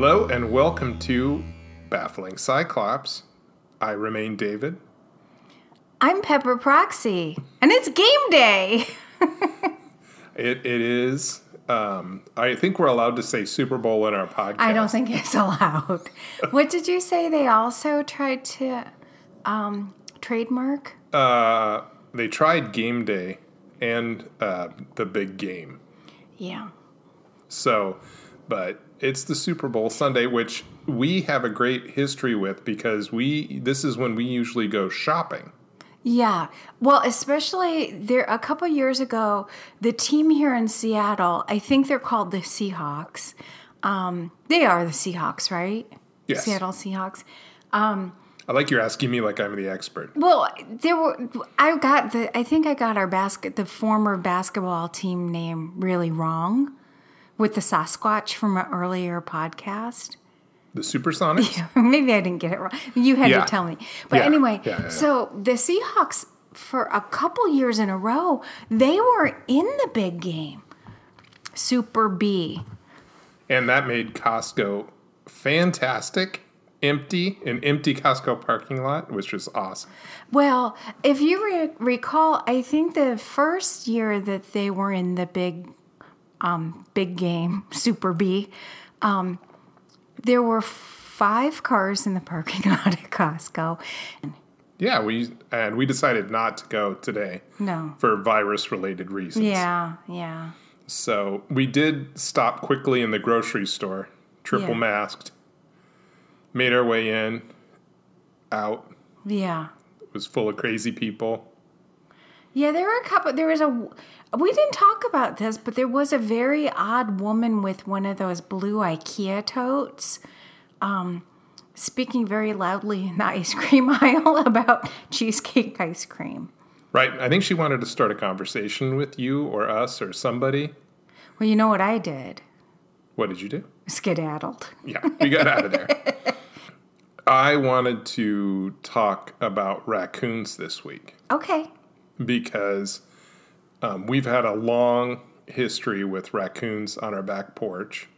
Hello and welcome to Baffling Cyclops. I remain David. I'm Pepper Proxy, and it's game day. It, it is. Um, I think we're allowed to say Super Bowl in our podcast. I don't think it's allowed. what did you say? They also tried to um, trademark. Uh, they tried game day and uh, the big game. Yeah. So, but it's the Super Bowl Sunday, which we have a great history with because we this is when we usually go shopping. Yeah. Well, especially there a couple years ago, the team here in Seattle, I think they're called the Seahawks. Um, they are the Seahawks, right? Yes. Seattle Seahawks. I like you're asking me like I'm the expert. Well, there were. I got the. I think I got our basket, the former basketball team name really wrong, with the Sasquatch from an earlier podcast. The Supersonics. Maybe I didn't get it wrong. You had Yeah. to tell me. But Yeah. anyway, Yeah, yeah, yeah. so the Seahawks for a couple years in a row, they were in the big game. Super B. And that made Costco fantastic. Empty, an empty Costco parking lot, which was awesome. Well, if you re- recall, I think the first year that they were in the big, um, big game, Super B, um, there were five cars in the parking lot at Costco. Yeah, we and we decided not to go today No. for virus related reasons. Yeah, yeah. So we did stop quickly in the grocery store, triple Yeah. masked, made our way in, out. Yeah. It was full of crazy people. Yeah, there were a couple. There was a. We didn't talk about this, but there was a very odd woman with one of those blue IKEA totes, um, speaking very loudly in the ice cream aisle about cheesecake ice cream. Right. I think she wanted to start a conversation with you or us or somebody. Well, you know what I did? What did you do? Skedaddled. Yeah, we got out of there. I wanted to talk about raccoons this week Okay. Because um, we've had a long history with raccoons on our back porch.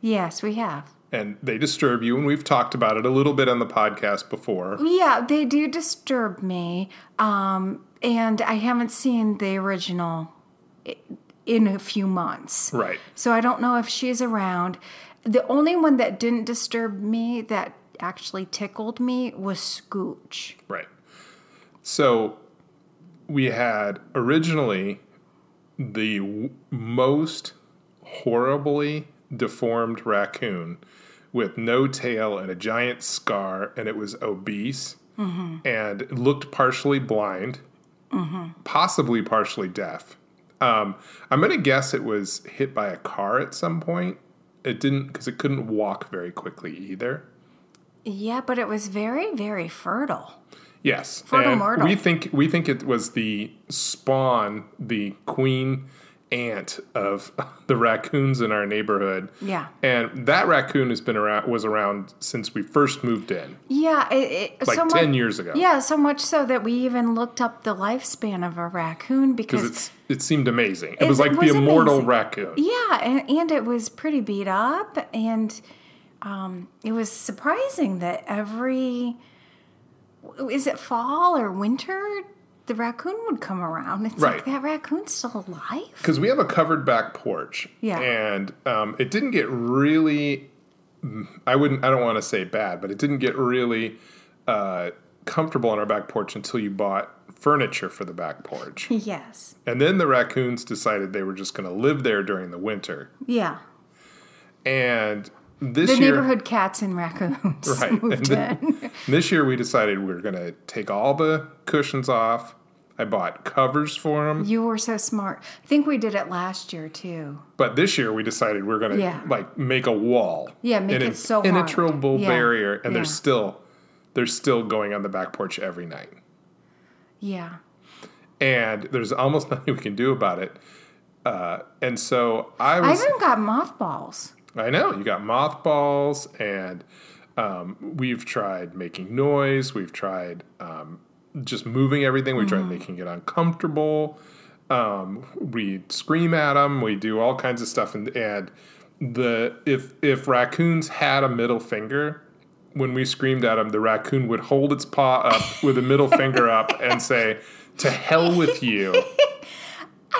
Yes, we have. and they disturb you and we've talked about it a little bit on the podcast before Yeah, they do disturb me. Um, and I haven't seen the original in a few months. right So I don't know if she's around. The only one that didn't disturb me that actually tickled me was Scooch. right so we had originally the w- most horribly deformed raccoon with no tail and a giant scar and it was obese and looked partially blind possibly partially deaf. Um, i'm going to guess it was hit by a car at some point. It didn't because it couldn't walk very quickly either. Yeah, but it was very, very fertile. Yes, and myrtle. we think we think it was the spawn, the queen ant of the raccoons in our neighborhood. Yeah. and that raccoon has been around was around since we first moved in, Yeah, it, it, like so ten much, years ago. Yeah, so much so that we even looked up the lifespan of a raccoon because it seemed amazing. It It was like was the immortal amazing. raccoon. yeah, and, and it was pretty beat up, and um, it was surprising that every is it fall or winter the raccoon would come around. It's Right. like that raccoon's still alive. because we have a covered back porch. Yeah. And um, it didn't get really. I wouldn't. I don't want to say bad, but it didn't get really uh, comfortable on our back porch until you bought furniture for the back porch. Yes. and then the raccoons decided they were just going to live there during the winter. Yeah. And this The year, neighborhood cats and raccoons Right, moved in. this year we decided we were going to take all the cushions off. I bought covers for them. You were so smart. I think we did it last year too. But this year we decided we are going to Yeah. like make a wall. Yeah, make it so hard. impenetrable Yeah, barrier, and they're still they're still going on the back porch every night. Yeah. And there's almost nothing we can do about it. Uh, and so I I was even got mothballs. I know you got mothballs, and um, we've tried making noise. We've tried um, just moving everything. We tried making it uncomfortable. Um, we scream at them. We do all kinds of stuff, and and the if if raccoons had a middle finger, when we screamed at them, the raccoon would hold its paw up with a middle finger up and say, "To hell with you."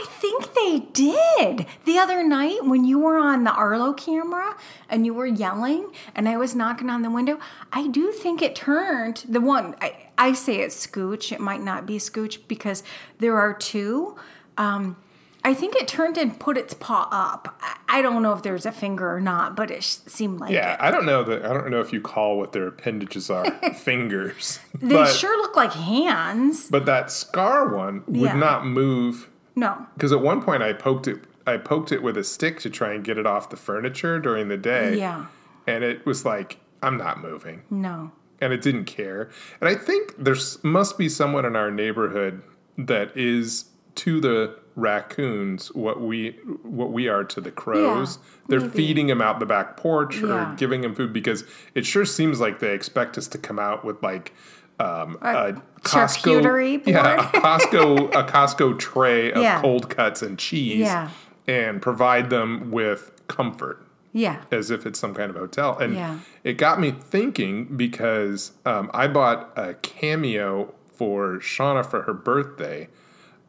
I think they did. The other night when you were on the Arlo camera and you were yelling and I was knocking on the window, I do think it turned the one I, I say it's Scooch. It might not be Scooch because there are two. Um, I think it turned and put its paw up. I- don't know if there's a finger or not, but it sh- seemed like Yeah, it. I don't know that. I don't know if you call what their appendages are fingers, They but sure look like hands. but that scar one would Yeah. not move No. because at one point I poked it. I poked it with a stick to try and get it off the furniture during the day. Yeah. and it was like, "I'm not moving." No. and it didn't care. And I think there must be someone in our neighborhood that is to the raccoons what we what we are to the crows. Yeah, They're maybe. feeding them out the back porch Yeah. or giving them food because it sure seems like they expect us to come out with like um, a Costco, charcuterie yeah, a Costco, a Costco tray of Yeah. cold cuts and cheese, Yeah. and provide them with comfort Yeah. as if it's some kind of hotel. And Yeah. it got me thinking because um, I bought a cameo for Shauna for her birthday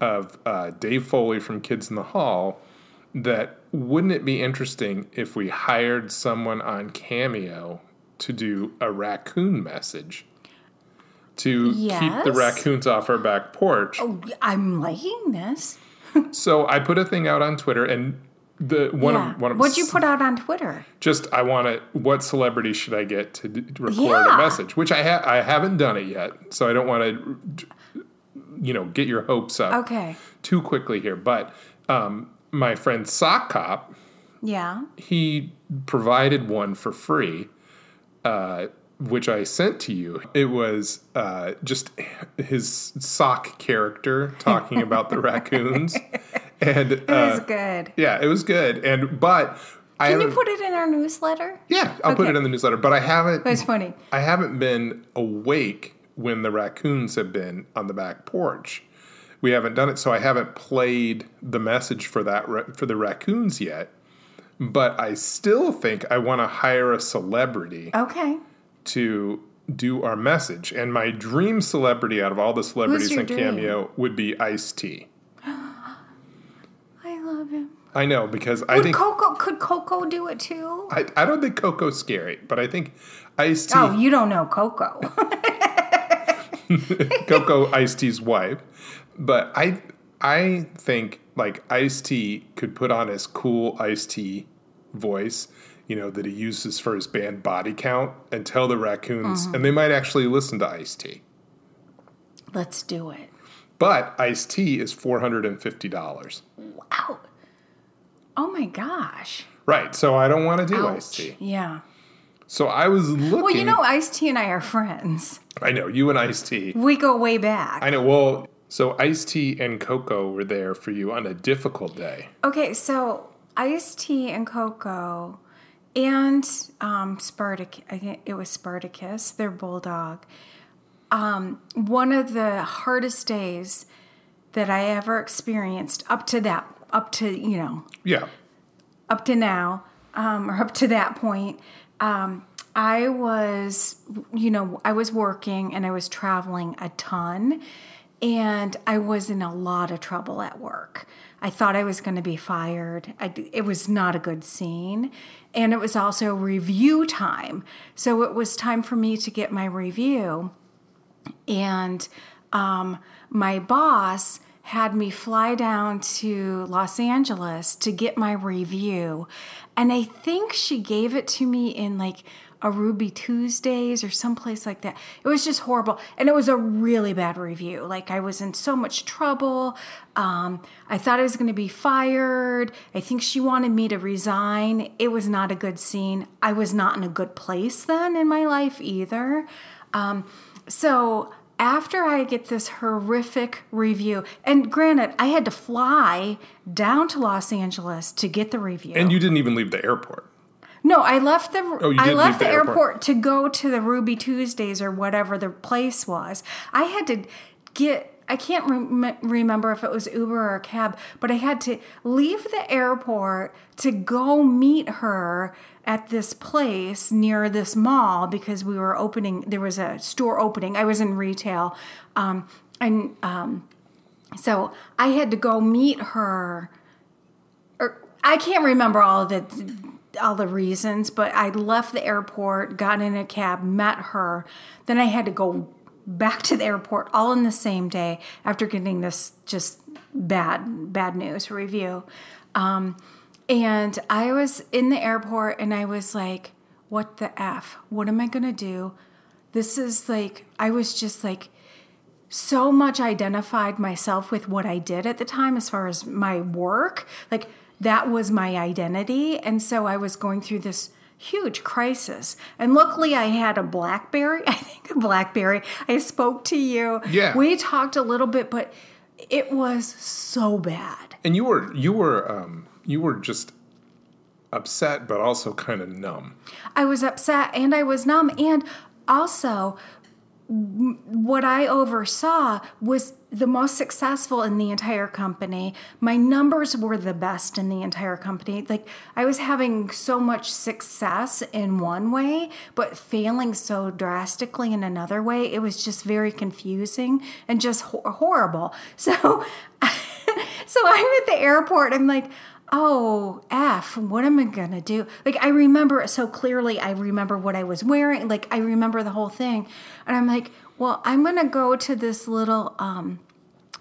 of uh, Dave Foley from Kids in the Hall. That wouldn't it be interesting if we hired someone on Cameo to do a raccoon message to keep the raccoons off our back porch? Oh, I'm liking this. So I put a thing out on Twitter and. The one yeah. of one of What'd you put out on Twitter? just I want to. What celebrity should I get to, d- to record Yeah. a message? Which I ha- I haven't done it yet, so I don't want to, you know, get your hopes up Okay. too quickly here. But um, my friend Sock Cop, Yeah. he provided one for free, uh, which I sent to you. It was uh, just his sock character talking about the raccoons, and It uh, was good. yeah, it was good. And but I Can you put it in our newsletter? yeah, I'll put it in the newsletter. But I haven't. It was funny. I haven't been awake when the raccoons have been on the back porch. We haven't done it, so I haven't played the message for that for the raccoons yet. But I still think I want to hire a celebrity Okay. To do our message. And my dream celebrity out of all the celebrities in dream? Cameo would be Ice T. I love him. I know because I Would think Coco could Coco do it too? I, I don't think Coco's scary, but I think Ice T. Oh, you don't know Coco. Coco Ice T's wife. But I I think like Ice T could put on his cool Ice T voice, you know, that he uses for his band Body Count and tell the raccoons mm-hmm. and they might actually listen to Ice T. Let's do it. But Ice T is four hundred and fifty dollars. Wow. Oh my gosh. Right. So I don't want to do Ice. T. Yeah. So I was looking Well, you know, Ice T and I are friends. I know, you and Ice T. We go way back. I know, well so Ice T and Coco were there for you on a difficult day. Okay, so Ice T and Coco and um, Spartacus, I think it was Spartacus, their bulldog. Um, one of the hardest days that I ever experienced up to that, up to, you know, Yeah. up to now, um, or up to that point, um, I was, you know, I was working and I was traveling a ton, and I was in a lot of trouble at work. I thought I was going to be fired. I, it was not a good scene. And it was also review time. So it was time for me to get my review. And um, my boss had me fly down to Los Angeles to get my review. And I think she gave it to me in like a Ruby Tuesdays or someplace like that. It was just horrible. And it was a really bad review. Like I was in so much trouble. Um, I thought I was going to be fired. I think she wanted me to resign. It was not a good scene. I was not in a good place then in my life either. Um, so after I get this horrific review, and granted, I had to fly down to Los Angeles to get the review. And you didn't even leave the airport. No, I left the Oh, I left the the airport. airport. to go to the Ruby Tuesdays or whatever the place was. I had to get I can't rem- remember if it was Uber or a cab, but I had to leave the airport to go meet her at this place near this mall because we were opening. There was a store opening. I was in retail, um, and um, so I had to go meet her. Or I can't remember all of the all the reasons, but I left the airport, got in a cab, met her. Then I had to go back to the airport all in the same day after getting this just bad bad news review. Um, and I was in the airport and I was like, what the F? What am I going to do? This is like, I was just like, so much identified myself with what I did at the time as far as my work. Like, that was my identity. And so I was going through this huge crisis. And luckily, I had a Blackberry. I think a Blackberry. I spoke to you. Yeah. We talked a little bit, but it was so bad. And you were you were um, you were just upset, but also kind of numb. I was upset and I was numb. And also, what I oversaw was the most successful in the entire company. My numbers were the best in the entire company. Like I was having so much success in one way, but failing so drastically in another way. It was just very confusing and just ho- horrible. So, so I'm at the airport. I'm like, oh f what am i gonna do? Like i remember it so clearly i remember what i was wearing like i remember the whole thing. And i'm like well i'm gonna go to this little um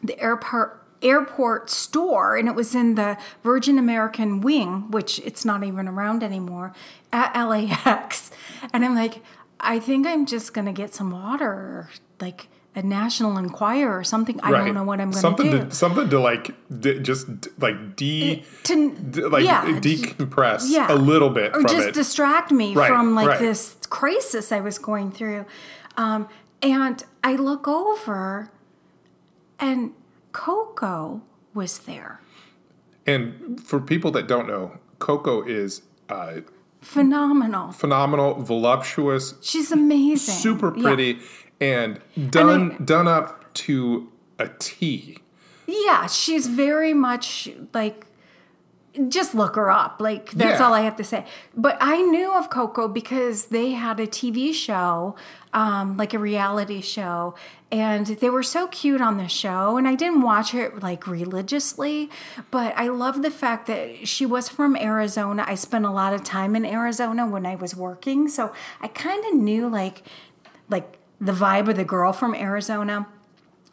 the airport airport store and it was in the virgin american wing which it's not even around anymore at lax and i'm like i think i'm just gonna get some water like a National Enquirer or something. I don't know what I'm going something to do. To, something to like d- just d- like de to d- like yeah, decompress yeah. a little bit or just it. distract me Right, from like right. this crisis I was going through. Um, and I look over, and Coco was there. and for people that don't know, Coco is uh, Phenomenal. phenomenal, voluptuous, She's amazing. super Yeah. And done I- done up to a T. Yeah, she's very much like just look her up. Like that's Yeah. all I have to say. But I knew of Coco because they had a TV show, um, like a reality show, and they were so cute on the show. And I didn't watch it like religiously, but I love the fact that she was from Arizona. I spent a lot of time in Arizona when I was working, so I kind of knew like like the vibe of the girl from Arizona.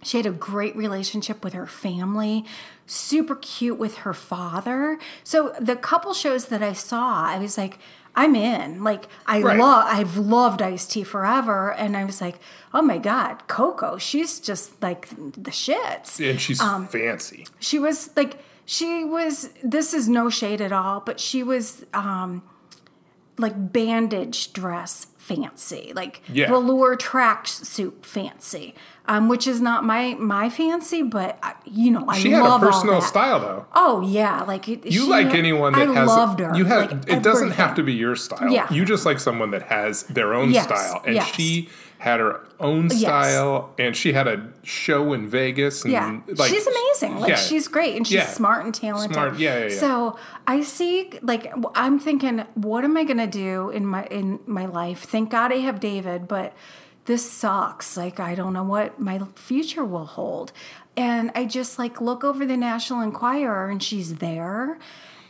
She had a great relationship with her family, super cute with her father. So the couple shows that I saw, I was like, I'm in. Like I Right. love I've loved Ice T forever. And I was like, oh my God, Coco, she's just like the shits. And she's Um, fancy. She was like she was this is no shade at all, but she was um like bandage dress fancy, like Yeah. velour track suit fancy, um, which is not my my fancy, but I, you know I She had a personal style though. Oh yeah, like it, You she like had- anyone that I has loved her. you have like, it doesn't have to be your style. Yeah. You just like someone that has their own Yes, style. And yes. she had her own style and she had a show in Vegas and Yeah, like she's amazing. Like yeah. she's great and she's Yeah. smart and talented. Smart, yeah, yeah, yeah. So I see, like, I'm thinking, what am I gonna do in my in my life? Thank God I have David, but this sucks. Like I don't know what my future will hold. And I just like look over the National Enquirer and she's there,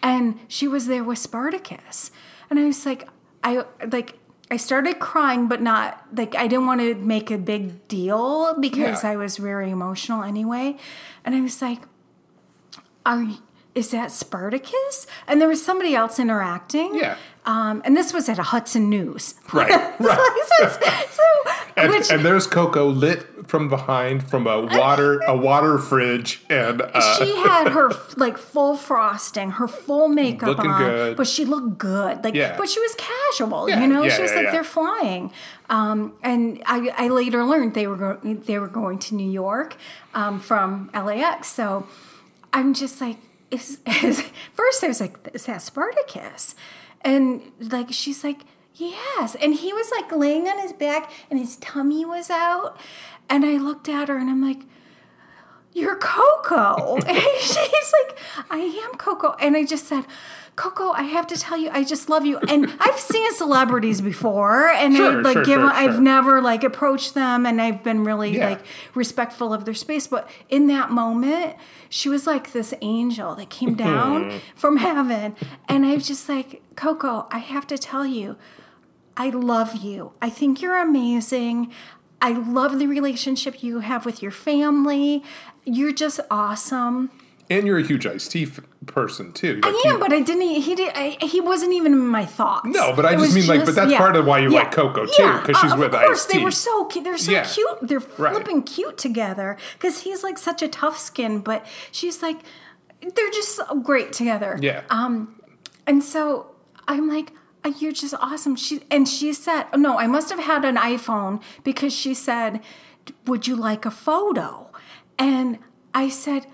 and she was there with Spartacus, and I was like, I like. I started crying, but not like I didn't want to make a big deal because Yeah. I was very emotional anyway. And I was like, "Are is that Spartacus?" And there was somebody else interacting. Yeah. Um, and this was at a Hudson News. Right, right. so, so- And, which and there's Coco lit from behind from a water a water fridge and uh, she had her like full frosting, her full makeup Looking on, good. but she looked good. Like, Yeah. but she was casual, Yeah, you know. yeah, she was like they're flying. Um, and I, I later learned they were go- they were going to New York um, from LAX. So I'm just like, is, is first I was like, is that Spartacus? And like she's like, yes. And he was like laying on his back and his tummy was out. And I looked at her and I'm like, you're Coco. and she's like, I am Coco. And I just said, Coco, I have to tell you, I just love you. And I've seen celebrities before, and Sure, I like sure, give, sure, I've never like approached them, and I've been really Yeah. like respectful of their space. But in that moment, she was like this angel that came mm-hmm. down from heaven, and I was just like, Coco, I have to tell you, I love you. I think you're amazing. I love the relationship you have with your family. You're just awesome. And you're a huge Ice T f- person too. I am, you- but I didn't. He did. I, he wasn't even in my thoughts. No, but I It just mean, like, but that's part of why you like Coco, too, 'cause she's uh, with Of course, they were so cute. They're so Yeah. cute. They're Right. flipping cute together because he's like such a tough skin, but she's like, they're just so great together. yeah. Um, and so I'm like, "Uh, you're just awesome. She and she said, no, I must have had an iPhone because she said, would you like a photo? And I said,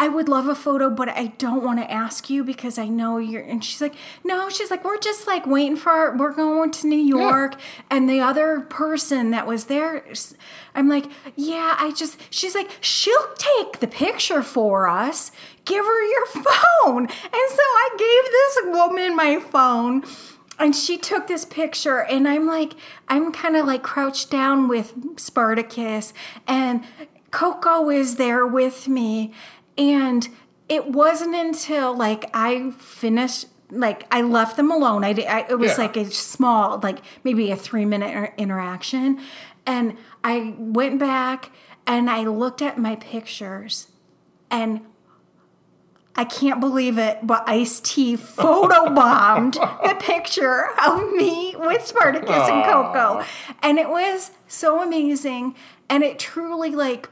I would love a photo, but I don't want to ask you because I know you're. And she's like, no, she's like, we're just like waiting for, we're going to New York. And the other person that was there, I'm like, yeah, I just, she's like, she'll take the picture for us. Give her your phone. And so I gave this woman my phone. And she took this picture, and I'm like, I'm kind of like crouched down with Spartacus, and Coco is there with me. And it wasn't until like I finished, like I left them alone. I, did, I it was Yeah. like a small, like maybe a three minute interaction, and I went back and I looked at my pictures, and I can't believe it, but Ice T photobombed the picture of me with Spartacus and Coco. And it was so amazing. And it truly, like,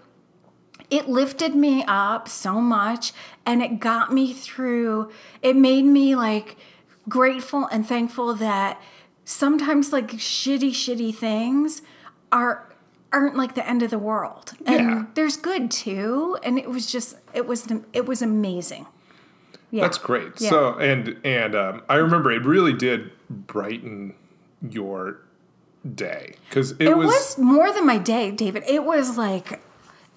it lifted me up so much and it got me through. It made me, like, grateful and thankful that sometimes, like, shitty, shitty things are. Aren't like the end of the world, and Yeah. there's good too. And it was just, it was, it was amazing. Yeah. That's great. Yeah. So and and um, I remember it really did brighten your day because it, It was, was, more than my day, David. It was like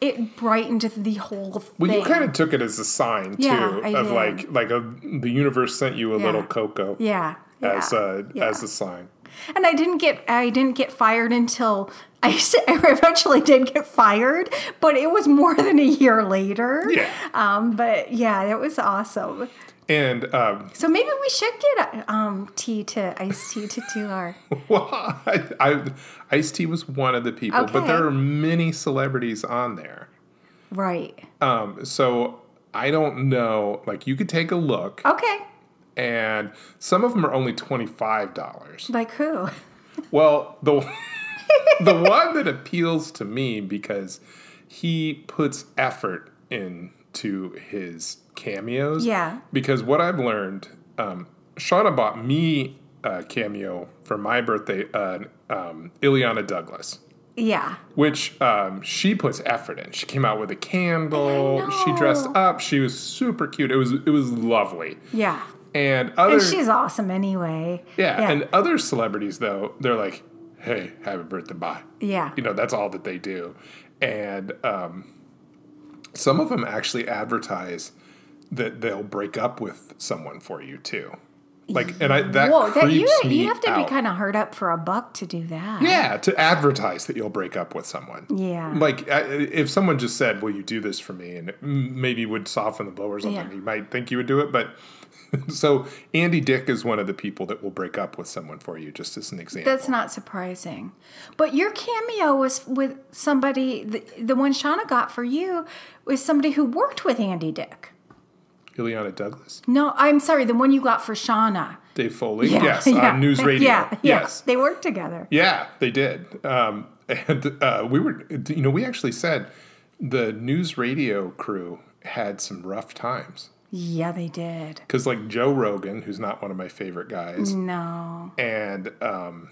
it brightened the whole thing. well, you kind of took it as a sign too Yeah, of did. like like a, the universe sent you a Yeah. little Coco yeah, yeah, as a as a sign. and I didn't get I didn't get fired until I eventually did get fired, but it was more than a year later. Yeah. Um, but yeah, it was awesome. And um, So maybe we should get um tea to Ice T to do our. well, I, I, Ice T was one of the people, but there are many celebrities on there. Right. Um, so I don't know. Like you could take a look, Okay. and some of them are only twenty five dollars. Like who? Well, the the one that appeals to me because he puts effort into his cameos. Yeah. Because what I've learned, um, Shauna bought me a cameo for my birthday, uh, um, Illeana Douglas. Yeah. Which um, she puts effort in. She came out with a candle. She dressed up. She was super cute. It was it was lovely. Yeah. And other And she's awesome anyway. yeah, and other celebrities though, they're like, "Hey, happy birthday, bye." yeah. You know, that's all that they do. And um, some of them actually advertise that they'll break up with someone for you too. Like, and I that Whoa, that you you have to out. be kind of hard up for a buck to do that. yeah to advertise that you'll break up with someone. Yeah. Like, I- if someone just said, "Will you do this for me?" and maybe would soften the blow or something, Yeah. you might think you would do it, but. So Andy Dick is one of the people that will break up with someone for you, just as an example. That's not surprising. But your cameo was with somebody, the, the one Shauna got for you was somebody who worked with Andy Dick. Illeana Douglas, No, I'm sorry, the one you got for Shauna. Dave Foley, yes, yeah. on News Radio, Yeah, yeah. yes, They worked together. yeah, they did. Um, and uh, we were, you know, we actually said the News Radio crew had some rough times Yeah, they did. because, like Joe Rogan, who's not one of my favorite guys, No. and um,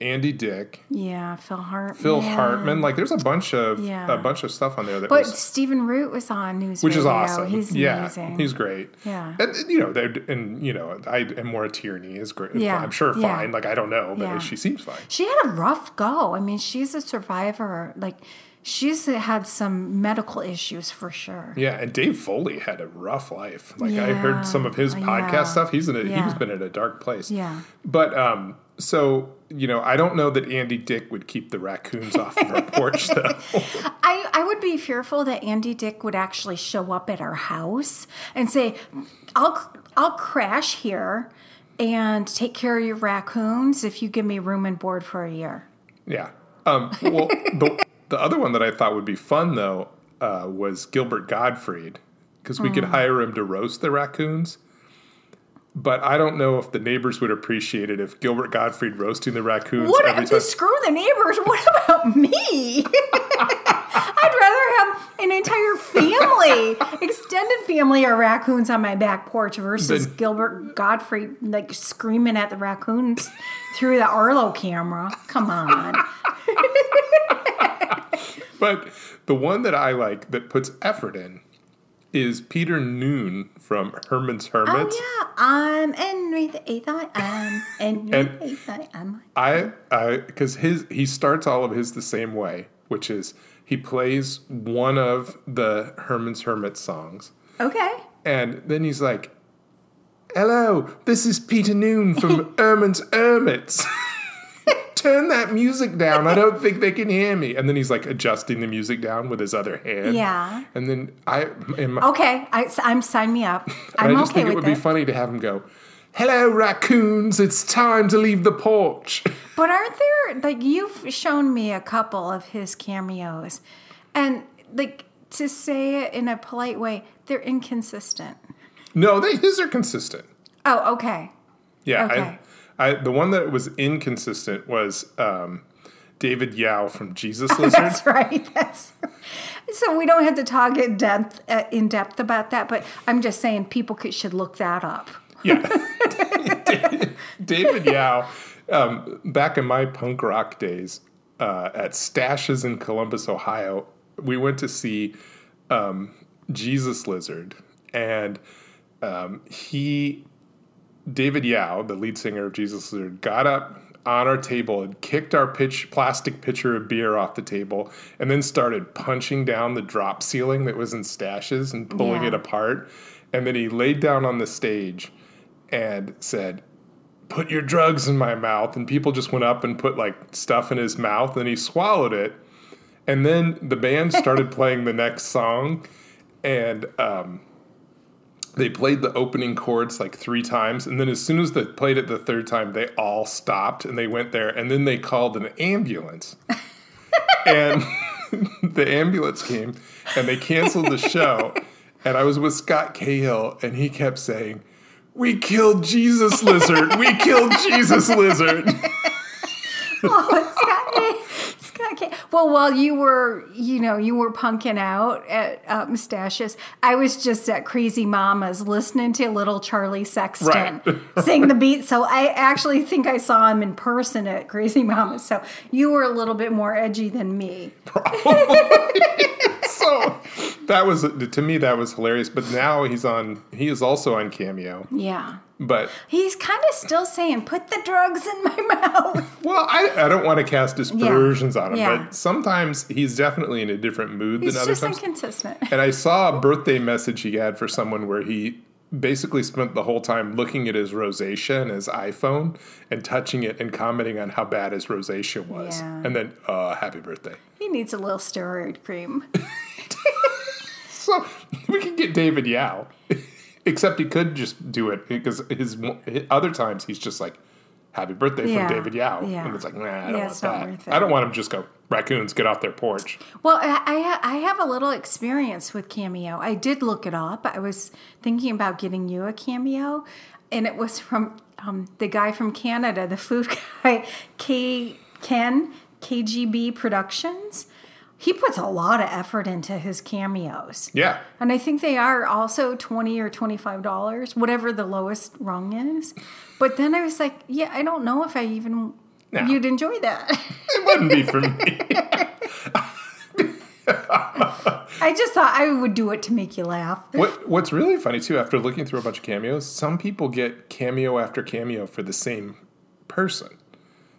Andy Dick, Yeah, Phil Hartman. Phil Hartman, like there's a bunch of Yeah. a bunch of stuff on there that But was Stephen Root was on News which is awesome. He's yeah, amazing. he's great. Yeah. and you know, and you know, I and Maura Tierney is great. Yeah, I'm sure yeah. fine. Like I don't know, but Yeah. she seems fine. She had a rough go. I mean, she's a survivor. Like, she's had some medical issues for sure. Yeah, and Dave Foley had a rough life. Like I heard some of his podcast Yeah. stuff. He's in a, Yeah. he's been in a dark place. Yeah. But um, so you know, I don't know that Andy Dick would keep the raccoons off of our porch though. I, I would be fearful that Andy Dick would actually show up at our house and say, I'll, I'll crash here and take care of your raccoons if you give me room and board for a year. Yeah. Um, well, the, the other one that I thought would be fun though uh, was Gilbert Gottfried because we Mm. could hire him to roast the raccoons. But I don't know if the neighbors would appreciate it if Gilbert Gottfried roasting the raccoons What every time. screw the neighbors? What about me? I'd rather have an entire family, extended family of raccoons on my back porch versus Then- Gilbert Gottfried like screaming at the raccoons through the Arlo camera. Come on. But the one that I like that puts effort in is Peter Noone from Herman's Hermits. Oh yeah, I'm Henry the Eighth. I am Henry And- the Eighth. I am. I I because his he starts all of his the same way, which is he plays one of the Herman's Hermits songs, Okay. and then he's like, "Hello, this is Peter Noone from Herman's Hermits." Turn that music down. I don't think they can hear me. And then he's like adjusting the music down with his other hand. Yeah. And then I, my, Okay. I, am sign me up. I'm I just okay think it would it. be funny to have him go, Hello, raccoons, it's time to leave the porch. But aren't there like you've shown me a couple of his cameos, and like to say it in a polite way, they're inconsistent. no, they, his are consistent. Oh, okay. Yeah. Okay. I, I, the one that was inconsistent was um, David Yow from Jesus Lizard. That's right. That's so we don't have to talk in depth uh, in depth about that. But I'm just saying people could, should look that up. yeah. David Yow, um, back in my punk rock days uh, at Stashes in Columbus, Ohio, we went to see um, Jesus Lizard, and um, he, David Yow, the lead singer of Jesus Lizard, got up on our table and kicked our pitch, plastic pitcher of beer off the table, and then started punching down the drop ceiling that was in Stashes and pulling Yeah. it apart. And then he laid down on the stage and said, Put your drugs in my mouth. And people just went up and put like stuff in his mouth, and he swallowed it. And then the band started playing the next song, and um, they played the opening chords like three times. And then as soon as they played it the third time, they all stopped and they went there. And then they called an ambulance. and the ambulance came and they canceled the show. And I was with Scott Cahill, and he kept saying, We killed Jesus Lizard. We killed Jesus Lizard. Oh, Scott, K. Well, while you were, you know, you were punking out at uh, Mustaches, I was just at Crazy Mamas listening to little Charlie Sexton Right. sing the beat. So I actually think I saw him in person at Crazy Mamas. So you were a little bit more edgy than me. so that was, to me, that was hilarious. But now he's on, he is also on Cameo. Yeah. But He's kind of still saying, put the drugs in my mouth. Well, I, I don't want to cast aspersions on him, Yeah. but sometimes he's definitely in a different mood He's than other just times. inconsistent. and I saw a birthday message he had for someone where he basically spent the whole time looking at his rosacea and his iPhone and touching it and commenting on how bad his rosacea was. Yeah. And then, uh, happy birthday. He needs a little steroid cream. So we can get David Yow, except he could just do it because his, his other times he's just like, "Happy birthday Yeah, from David Yow," yeah. and it's like, nah, I don't Yeah, want that. I don't want him to just go raccoons get off their porch. Well, I, I I have a little experience with Cameo. I did look it up. I was thinking about getting you a Cameo, and it was from um, the guy from Canada, the food guy, K Ken KGB Productions. He puts a lot of effort into his cameos. Yeah, And I think they are also twenty or twenty-five dollars, whatever the lowest rung is. But then I was like, yeah, I don't know if I even No. you'd enjoy that. it wouldn't be for me. I just thought I would do it to make you laugh. What What's really funny too, after looking through a bunch of cameos, some people get cameo after cameo for the same person.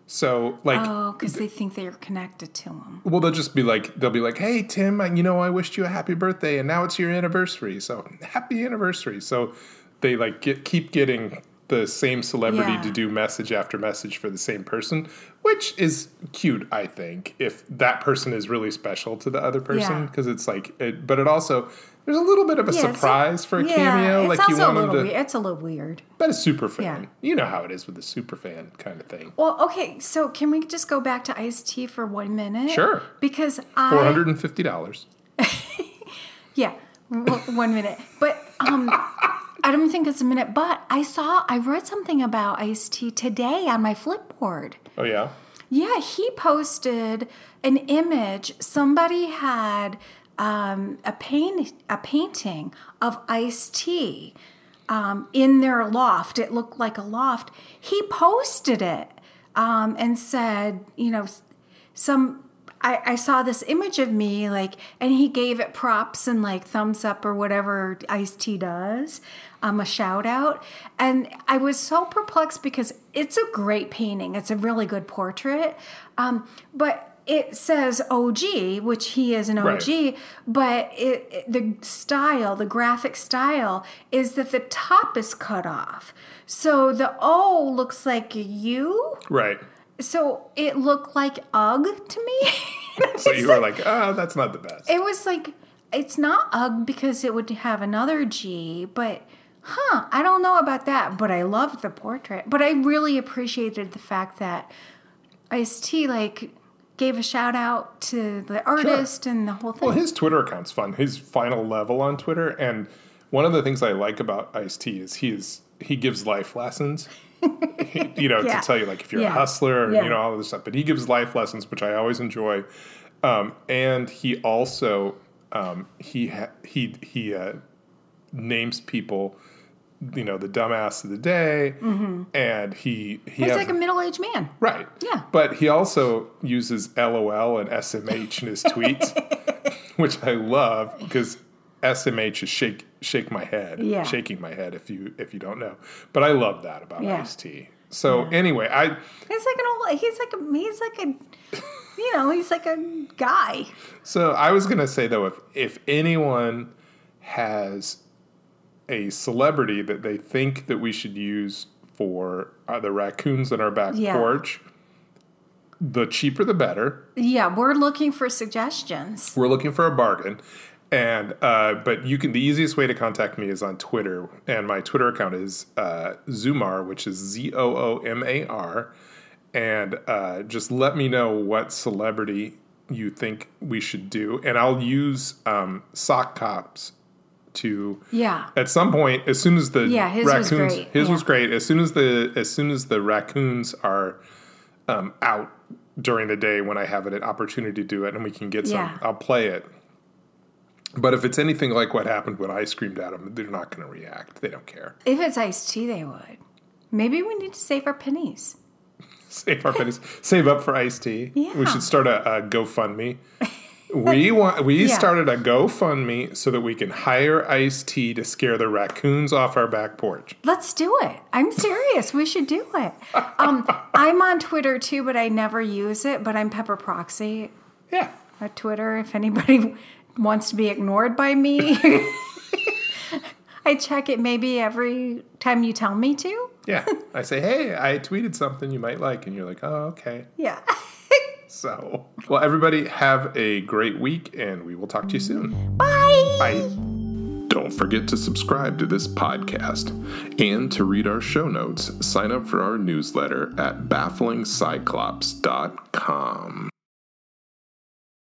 So like, Oh, because they think they're connected to them. well, they'll just be like, they'll be like, "Hey Tim, I- you know, I wished you a happy birthday, and now it's your anniversary, so happy anniversary." So they like get keep getting the same celebrity Yeah. to do message after message for the same person, which is cute, I think, if that person is really special to the other person, Yeah. because it's like, it, but it also there's a little bit of a Yeah, a- surprise for a yeah, cameo, it's like you want them little to, weird. It's a little weird. but a super fan, Yeah. you know how it is with a super fan kind of thing. Well, okay, so can we just go back to Ice T for one minute? Sure. Because Four I hundred and fifty dollars. yeah, one minute. But um, I don't think it's a minute. But I saw I read something about Ice T today on my Flipboard. Oh yeah. Yeah, he posted an image. Somebody had um, a paint a painting of Ice T um, in their loft. It looked like a loft. He posted it um, and said, you know, some. I, I saw this image of me like, and he gave it props and like thumbs up or whatever Ice T does, um, a shout out. And I was so perplexed because it's a great painting. It's a really good portrait, um, but it says OG, which he is an OG, Right. but it, it- the style, the graphic style, is that the top is cut off. So the O looks like a U. Right. So it looked like UGG to me. So you were like, oh, that's not the best. it was like, it's not UGG because it would have another G, but huh, I don't know about that. But I loved the portrait. But I really appreciated the fact that Ice T like gave a shout out to the artist and the whole thing. Well, his Twitter account's fun. His final level on Twitter, and one of the things I like about Ice T is he is he gives life lessons. You know, Yeah. to tell you like if you're a hustler, Yeah. you know all of this stuff. But he gives life lessons, which I always enjoy. Um, and he also um, he ha- he he uh, names people. You know, the dumbass of the day, mm-hmm. and he he He's has like a middle aged man. Right. Yeah. But he also uses LOL and SMH in his tweets, which I love because SMH is shake shake my head. Yeah. Shaking my head if you if you don't know. But I love that about Yeah. Ice T. So anyway, I He's like an old. He's like a. He's like a. You know, he's like a guy. so I was gonna say though, if if anyone has a celebrity that they think that we should use for uh, the raccoons on our back Yeah. porch, the cheaper the better. Yeah, we're looking for suggestions. We're looking for a bargain. And uh, but you can the easiest way to contact me is on Twitter, and my Twitter account is uh, Zoomar, which is Z O O M A R, and uh, just let me know what celebrity you think we should do, and I'll use um, sock cops to Yeah. at some point as soon as the Yeah, his was great. his Yeah. was great as soon as the as soon as the raccoons are um, out during the day when I have an opportunity to do it and we can get some Yeah. I'll play it but if it's anything like what happened when I screamed at them they're not going to react they don't care If it's Ice T, they would. Maybe we need to save our pennies. save our pennies save up for Ice T we should start a, a GoFundMe we want we Yeah. started a GoFundMe so that we can hire Ice T to scare the raccoons off our back porch Let's do it. I'm serious. we should do it. Um, I'm on Twitter too, but I never use it. But I'm Pepper Proxy yeah at Twitter. If anybody wants to be ignored by me, I check it maybe every time you tell me to. Yeah. I say, hey, I tweeted something you might like. And you're like, oh, okay. Yeah. So, well, everybody have a great week and we will talk to you soon. Bye. Bye. Don't forget to subscribe to this podcast. And to read our show notes, sign up for our newsletter at bafflingcyclops.com.